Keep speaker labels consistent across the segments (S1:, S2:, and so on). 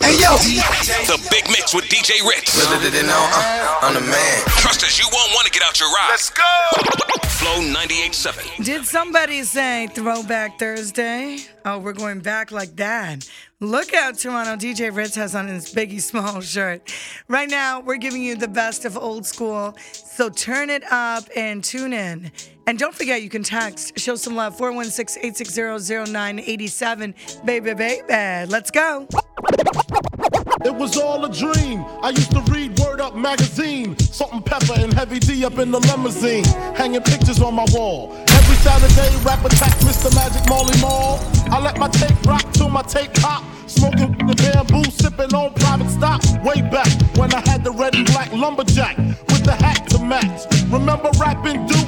S1: Hey yo, The Big Mix with DJ Ritz. uh, I'm the man. Trust us, you won't want to get out your ride. Let's go. Flow 98.7.
S2: Did somebody say Throwback Thursday? Oh, we're going back like that. Look out, Toronto. DJ Ritz has on his Biggie Small shirt. Right now, we're giving you the best of old school. So turn it up and tune in. And don't forget, you can text, show some love, 416 860 0987. Baby, baby. Let's go.
S3: It was all a dream. I used to read Word Up magazine, Salt-N-Pepa and Heavy D up in the limousine, hanging pictures on my wall. Every Saturday, rap attack Mr. Magic Marley Marl. I let my tape rock till my tape pop. Smoking the bamboo, sipping on private stock. Way back when I had the red and black lumberjack with the hat to match. Remember rapping Duke?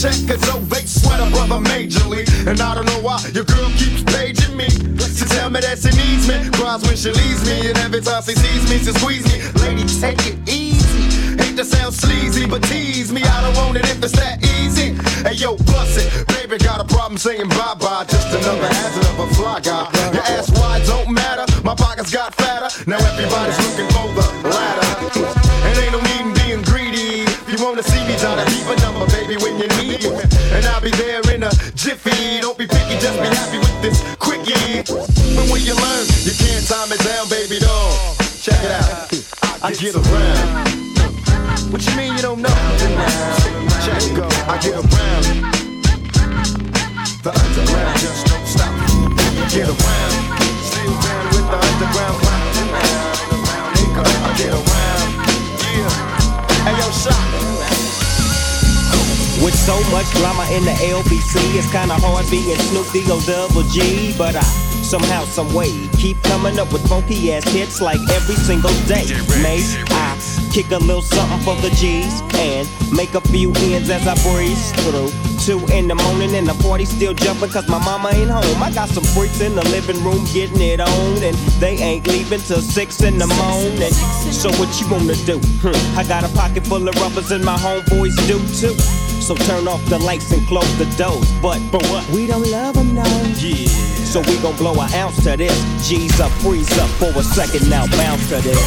S4: check. Cause though they sweat a brother majorly. And I don't know why your girl keeps paging me. To tell me that she needs me. Cries when she leaves me. And every time she sees me, she squeeze me. Lady, take it easy. Hate to sound sleazy, but tease me. I don't want it if it's that easy. Hey yo, bust it. Baby, got a problem saying bye bye. Just another hazard of a fly guy. Your ass wide don't matter. My pockets got fatter. Now everybody's looking for I get around. What you mean you don't know? Check go. I get around. The underground just don't stop. Get around. stay around with the underground. I get around. Yeah. Hey yo, shot.
S5: With so much drama in the LBC, it's kinda hard being Snoop D-O double G. But I somehow, some way, keep coming up with funky ass hits like every single day. May I kick a little something for the G's and make a few ends as I breeze through. Two in the morning and the party still jumping cause my mama ain't home. I got some freaks in the living room getting it on and they ain't leaving till six in the morning. So what you wanna do? Hmm, I got a pocket full of rubbers and my homeboys do too. So turn off the lights and close the doors. But for what? We don't love them now. Yeah. So we gon' blow an ounce to this. G's up, freeze up for a second now, bounce to this.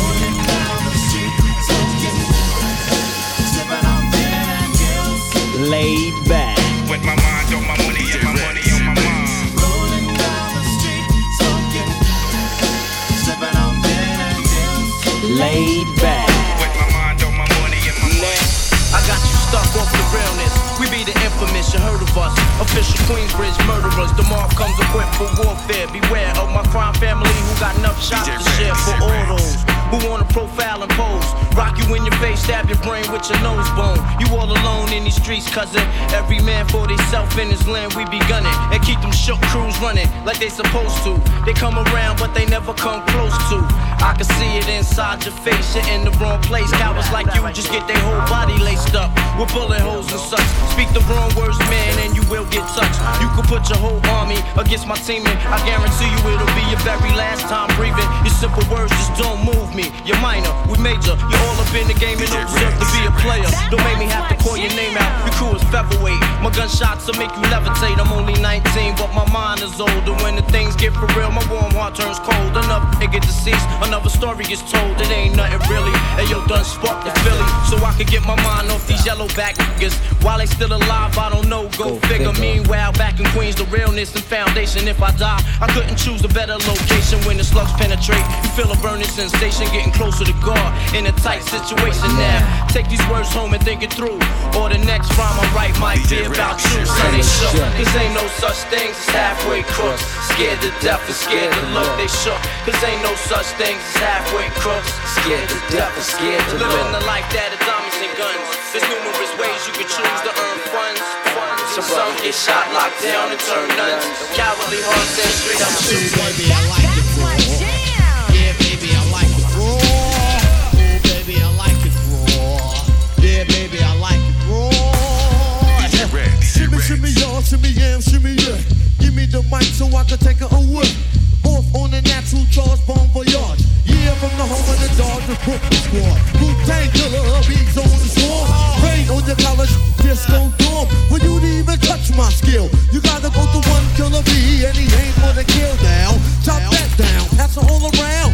S5: Laid back.
S6: With my mind on my money and my money on my mind.
S5: Laid back. With
S6: my mind on my money and my money.
S7: I got you stuck off the realness. You heard of us. Official Queensbridge murderers. The mob comes equipped for warfare. Beware of my crime family who got enough shots to share for all those who wanna profile and pose. Rock you in your face, stab your brain with your nose bone. You all alone in these streets, cousin. Every man for theyself in his land, we be gunning. And keep them shook crews running like they supposed to. They come around, but they never come close to. I can see it inside your face, you're in the wrong place. Cowards like you just get their whole body laced up with bullet holes and such. Speak the wrong words, man, and you will get touched. You could put your whole army against my team, and I guarantee you it'll be your very last time breathing. Your simple words just don't move me. You're minor, we major. You're all up in the game and don't deserve to be a player. Don't make me have to call your name out. Your crew is featherweight. My gunshots will make you levitate. I'm only 19, but my mind is older. When the things get for real, my warm heart turns cold. Another nigga deceased, another story is told. It ain't nothing really. Hey yo, done spark the Philly, so I can get my mind off these yellow back niggas. While they still alive, I don't know. Go, Go figure. figure. Meanwhile, back in Queens, the realness and foundation. If I die, I couldn't choose a better location. When the slugs penetrate, you feel a burning sensation, getting closer to God in a tight situation. Now, take these words home and think it through. Or the next rhyme I write might be about you. They shook. Cause ain't no such things as halfway crooks. Scared to death and scared to look. They shook. Cause ain't no such things as halfway crooks. Scared to death and scared to look. Living the life that is get shot, locked down, and turn nuns. Cowardly hearts and straight up shoot.
S8: Baby, I like it raw.
S9: Yeah,
S8: baby, I like it raw. Oh, baby, I like it raw. Yeah, baby, I like it raw.
S10: Shimmy, shimmy,
S11: y'all, shimmy, yeah, shimmy, yeah. Give me the mic so I can take it away. Off on the natural charge, bomb for yards. Yeah, from the home of the dogs, the Brooklyn squad. Wu-Tang killer, beats on the swarm. Your college disco dorm. For you to even touch my skill, you gotta go to one killer B, and he ain't the kill now. Chop that down, pass it all around.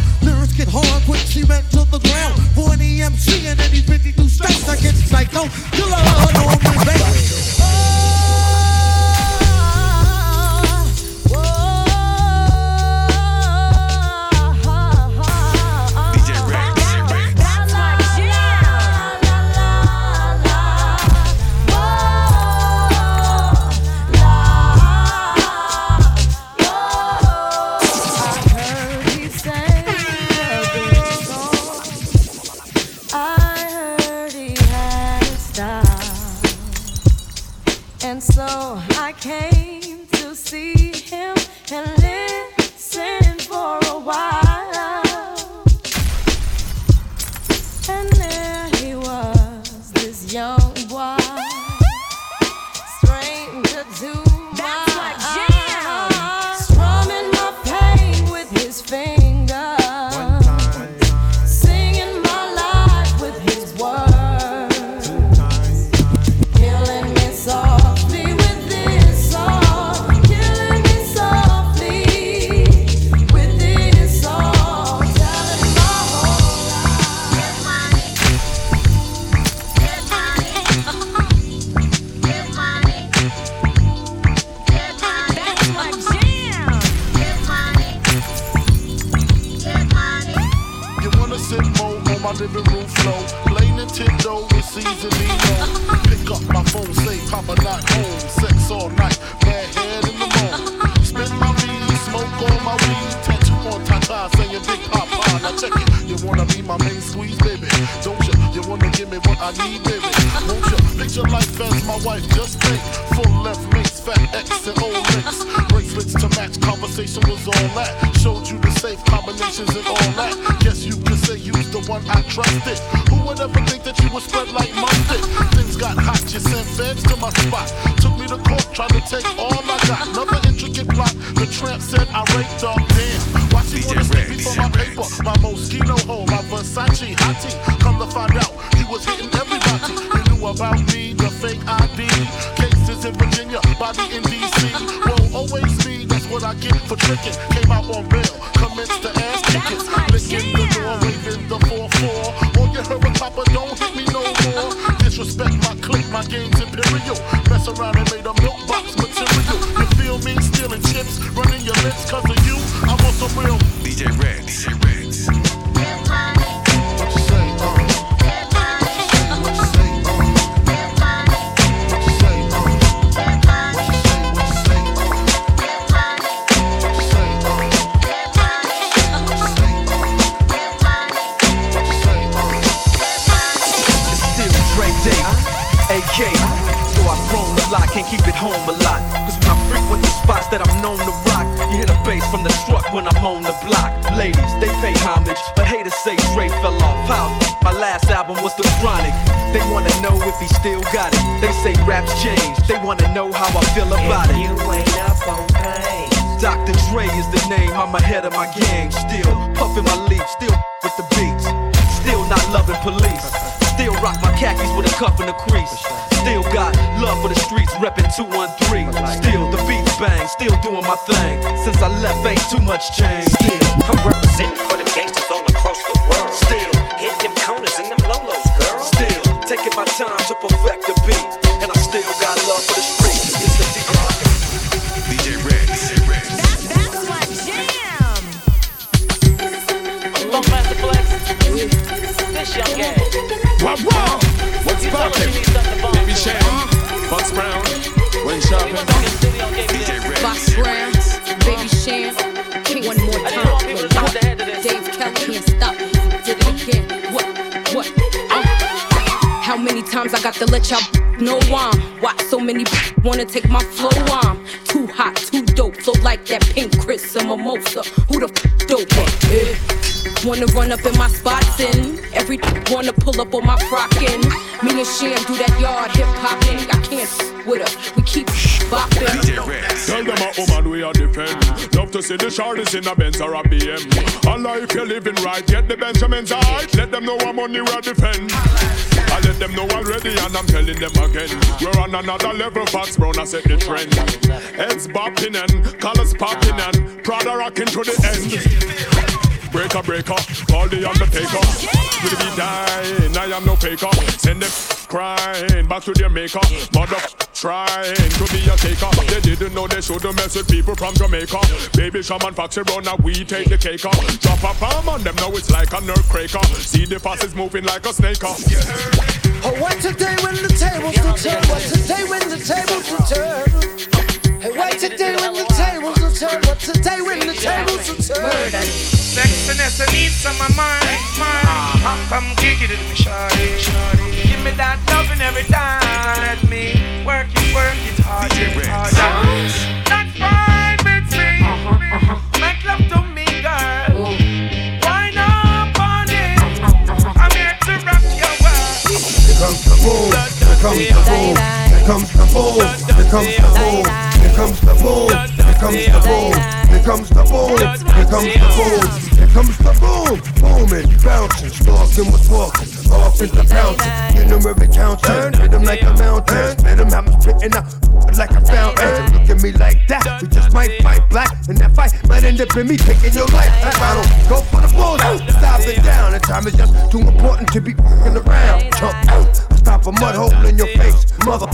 S3: easily go. Pick up my phone, say Papa not home. Sex all night, bad head in the morning. Spin my weed, smoke all my weed. Tattoo on Tata, saying Big Papa. Now check it, you wanna be my main squeeze, baby? Don't you? You wanna give me what I need, baby? Won't you? Picture life as my wife, just think. Full left links, fat X and old links. Bracelets to match, conversation was all that. Showed you the safe combinations and all that. Guess the one I trusted. Who would ever think that you would spread like mustard? Things got hot, you sent fans to my spot. Took me to court, trying to take all my got. Another intricate plot. The tramp said I raped her. Damn, why she wanna stick me for my paper? My mosquito hole, my Versace hottie. Come to find out, he was hitting everybody. He knew about me, the fake ID. Cases in Virginia, body in D.C. Will always be, that's what I get for tricking. Came out on bail, commenced to Mess around and made a
S12: Is the name, I'm ahead of my gang. Still puffin' my leaf, still with the beats. Still not loving police. Still rock my khakis with a cuff and a crease. Still got love for the streets, reppin' 213. Still the beats bang, still doing my thing. Since I left, ain't too much change. Still,
S13: I'm representing for the gangsters all across the world. Still, hit them corners and them lolos, girl. Still,
S12: taking my time to perfect the beat. And I still got love for the streets.
S14: This young.
S15: What's poppin'? Baby. Cham, Fox Brown, Wayne Sharpen.
S10: DJ Red. Box Brown,
S16: Baby Cham, King one more time.
S14: this.
S16: Dave Kelly can't stop me. Did it again. What? What? Uh. How many times I got to let y'all know I'm Why so many wanna take my flow I'm Too hot, too dope, flow like that pink Chris and mimosa Who the f dope? Wanna run up in my spots and every wanna pull up on my frockin'. Me and Cham do that yard hip hopping. I can't with her, we keep bopping. DJ
S10: Red. Tell
S15: them a woman we are defend. Love to see the shorties in a Benz or a BM. Allah, if you're living right, get the Benjamins right. Let them know I'm money we are defend. I let them know already and I'm telling them again. We're on another level, Fox Brown, I set the trend. Heads bopping and colors popping and Prada rocking to the end. Breaker, breaker, call the undertaker. Will be dying, I am no faker. Send them crying back to their maker. Mother trying to be a taker. They didn't know they shouldn't mess with people from Jamaica. Baby shaman foxy run now we take the cake off. Drop a palm on them now it's like a nerve cracker. See the passes moving like a snake off.
S8: Oh, what today when the tables will turn? What today when the tables will turn? Hey, what today when the tables are turned. What today when the tables are turned?
S17: Sexiness, I need some of mine, mine. Uh-huh. Come kick it in me, shawty. Give me that loving every time. Let me work it, work it hard, hard. That's fine with me. Uh-huh, Make uh-huh. love to me, girl. Oh. Why not on it? I'm here to rock your world. Here
S18: comes the boom. Here comes the boom. Here comes the boom. Here comes the boom. Comes the boom. Here comes the boom. Here comes the boom. Here comes the boom. Here comes the boom. Booming, bouncing, stalking with walking. Off into pouncing. In them every counter. Hit them like a mountain. Let them have them spitting out like a fountain. Look at me like that. We just might fight black. And that fight might end up in me taking your life. If I don't go for the bull, stop it down. The time is just too important to be fucking around. Jump out. Stop a mud hole in your face, mother.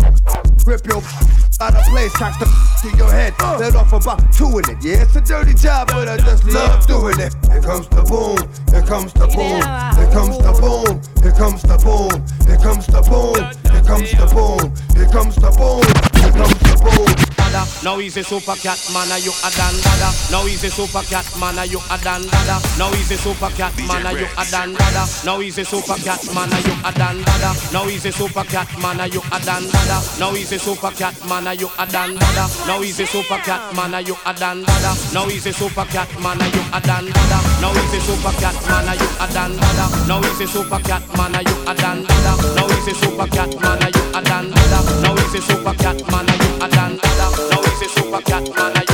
S18: Rip your out of place, cock the to your head. Uh. Let off about two in it. Yeah, it's a dirty job, but I just love doing it. Here comes the boom, here comes the boom, here uh, comes the boom, here comes the boom, here comes the boom, here comes the boom, here comes the boom, here comes the boom.
S14: Dada. Now he's a super cat man, are you a dan dada? Now he's a super cat man, are you a dan dada? Now he's a super cat man, are you a dan
S10: dada?
S14: Now he's a super cat man, are you a dan dada? Now he's a super cat man, are you a dan dada? Now he's a super cat man, are you a dan dada? Now he's a super cat man, are you a dan dada? Now he's a super cat man, are you a dan dada? Now he's a super cat man, are you a dan dada? Now he's a super cat man, are you a dan dada? Now he's a super cat man, are you a dan we say super cat man and you a dan dada. Now we say super cat man and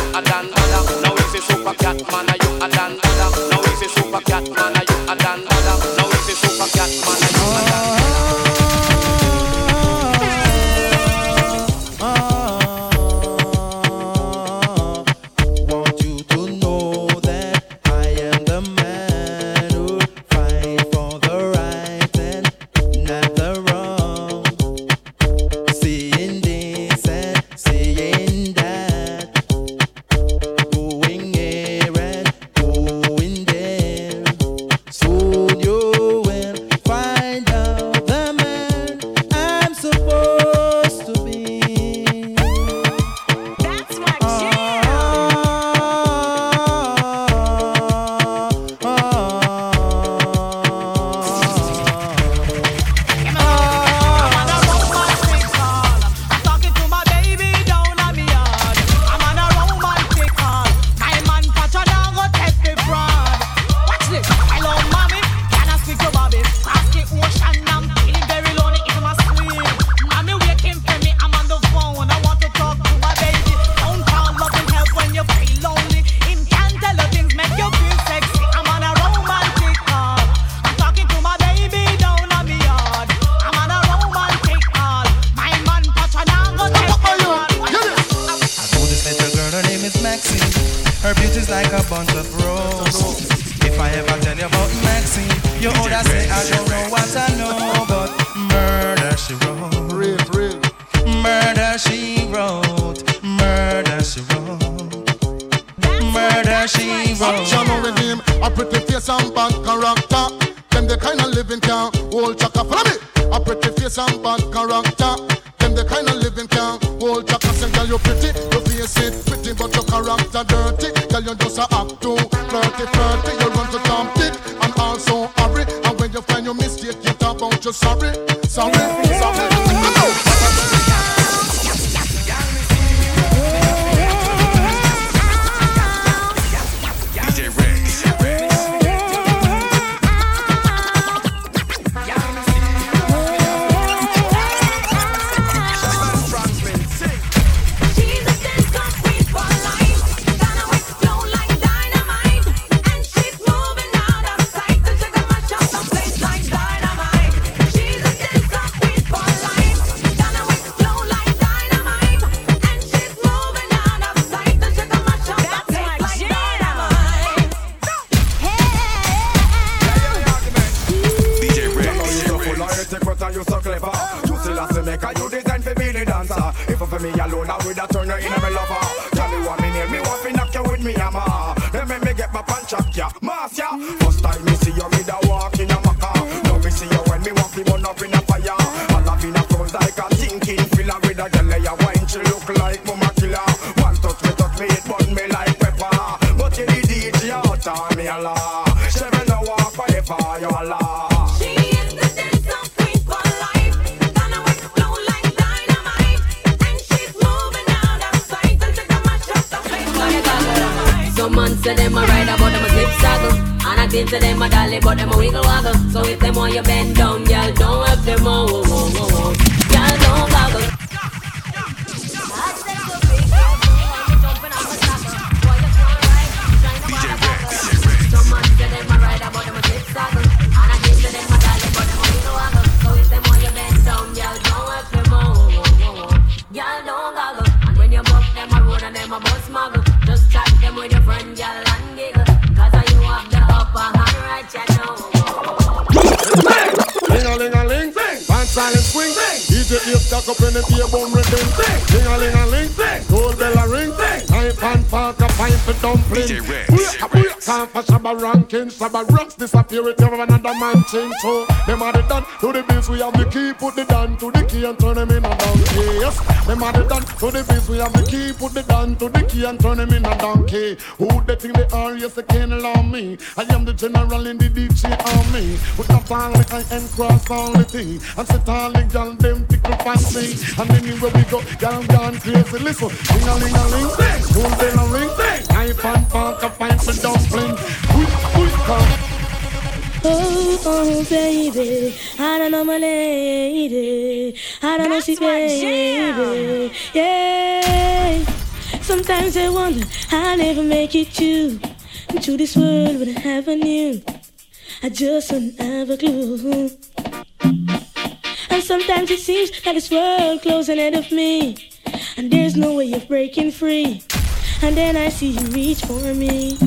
S19: wrote.
S20: Action with him, a pretty face and bad character. Them the kind of living can hold chaka. Follow me. A pretty face and bad character. Them the kind of living can hold chaka. Say, girl, you pretty, your face it pretty, but your character dirty. Girl, you just a act too flirty, flirty. You run to Tom Dick and also hurry. And when you find your mistake, you talk about you sorry, sorry,
S21: To them a dolly but them a wiggle waggle. So if them want you bend
S10: for dumpling. DJ Rex. Booyah, booyah, Time for Shabba ranking. Shabba rocks disappear with every another man thing. So oh. them are the done to the biz. We have the key, put the down to the key and turn them in Yes, them are the done to the biz. We have the key, put the down to the
S20: key and turn them in a donkey. Who they think they are? Yes, they can't allow me. I am the general in the DJ army. With the like I and cross all the thing. And sit all the gal them tickle fancy. And anywhere we go, gal gone crazy. Listen, ling a ling a ling, school bell a ring. Knife and fork a pipe for dumpling. Quick, quick, come.
S22: Oh, oh, baby, I don't know my lady. I don't know she baby. Yeah. Sometimes I wonder I'll never make it to this world without having you. I just don't have a clue. And sometimes it seems that this world closing ahead of me, and there's no way of breaking free. And then I see you reach for me.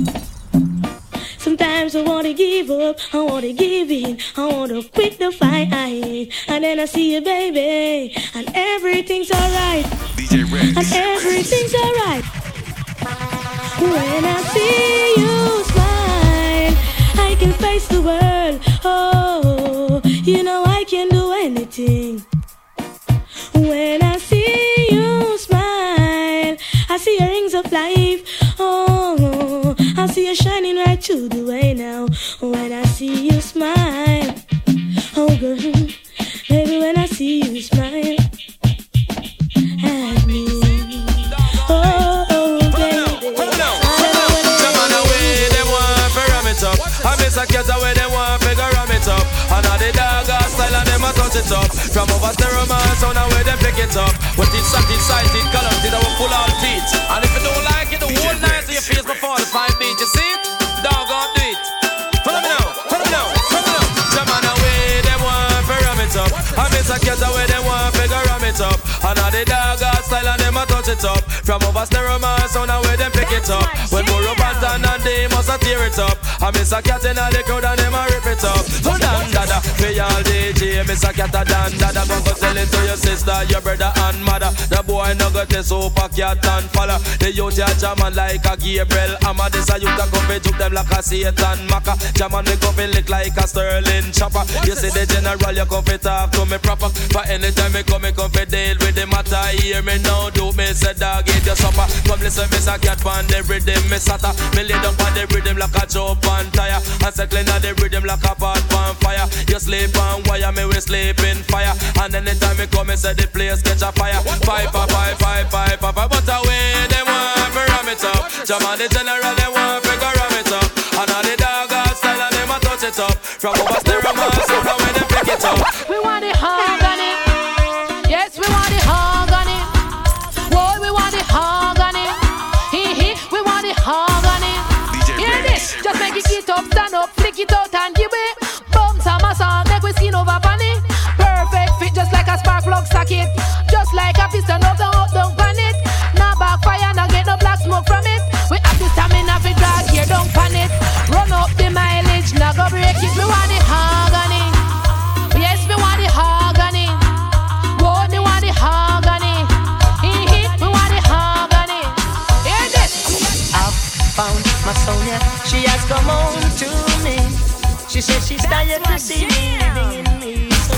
S22: Sometimes I wanna give up, I wanna give in, I wanna quit the fight. And then I see you, baby, and everything's alright.
S10: DJ And everything's
S22: alright. When I see you smile, I can face the world. Oh, you know I can do anything. When I I see you shining right through the way now. When I see you smile, oh girl, baby, when I see you smile at me. Oh, oh, baby. Some on the them want
S23: to ram it up. I miss a cat away, it up. From over stereo man, sound away them pick it up. With it satted, sighted, colored, it our full all feet. And if you don't like it, the whole night to your face before the fine beat. You see it? Dog on do it. Follow me now, follow me now, follow me now. Some on the way, them want to ram it up. I miss a cat away, them want to ram it up. And all the dog style and them a touch it up. From over stereo man sound and where them pick it up. When more up and and they must a tear it up. I miss a cat in all the crowd and them a rip it up. So dan dada, pay all DJ, miss a cat a dan dada. Go go tell it to your sister, your brother and mother. The boy no got the super cat and follow. The youth ya jaman like a Gabriel. Amma this a youth a come fi juke them like a Satan Maka. Jaman me come fi lick like a Sterling chopper. You see the general, you come fi talk to me proper. But anytime me come, me come fi deal with the matter. Hear me now, do me say dog eat your supper. Come listen, me say cat pan the rhythm, me sata. Me lay down pan the rhythm like a chop on tire. And circling on the rhythm like a pot on fire. You sleep on wire, me we sleep in fire. And anytime me come, me say the place catch a fire. Five, five, five, five, five, five. But away, they want me ram it up. Jam on the general, they want go ram it up. And all the dog style, and them a touch it up. From over
S24: Sonia. She has come home to me. She says she's tired to see me living in me. So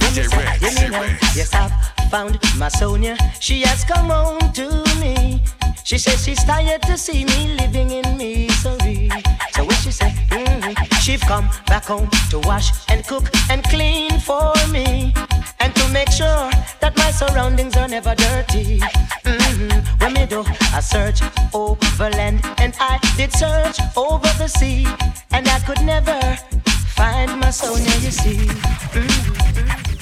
S24: DJ Rex, Give me. Yes, I've found my Sonia. She has come home to me. She says she's tired to see me living in misery. So what she say? Mm-hmm. She've come back home to wash and cook and clean for me, and to make sure that my surroundings are never dirty. Mm-hmm. When me do a search over land, and I did search over the sea, and I could never find my Sonia. You see. Mm-hmm.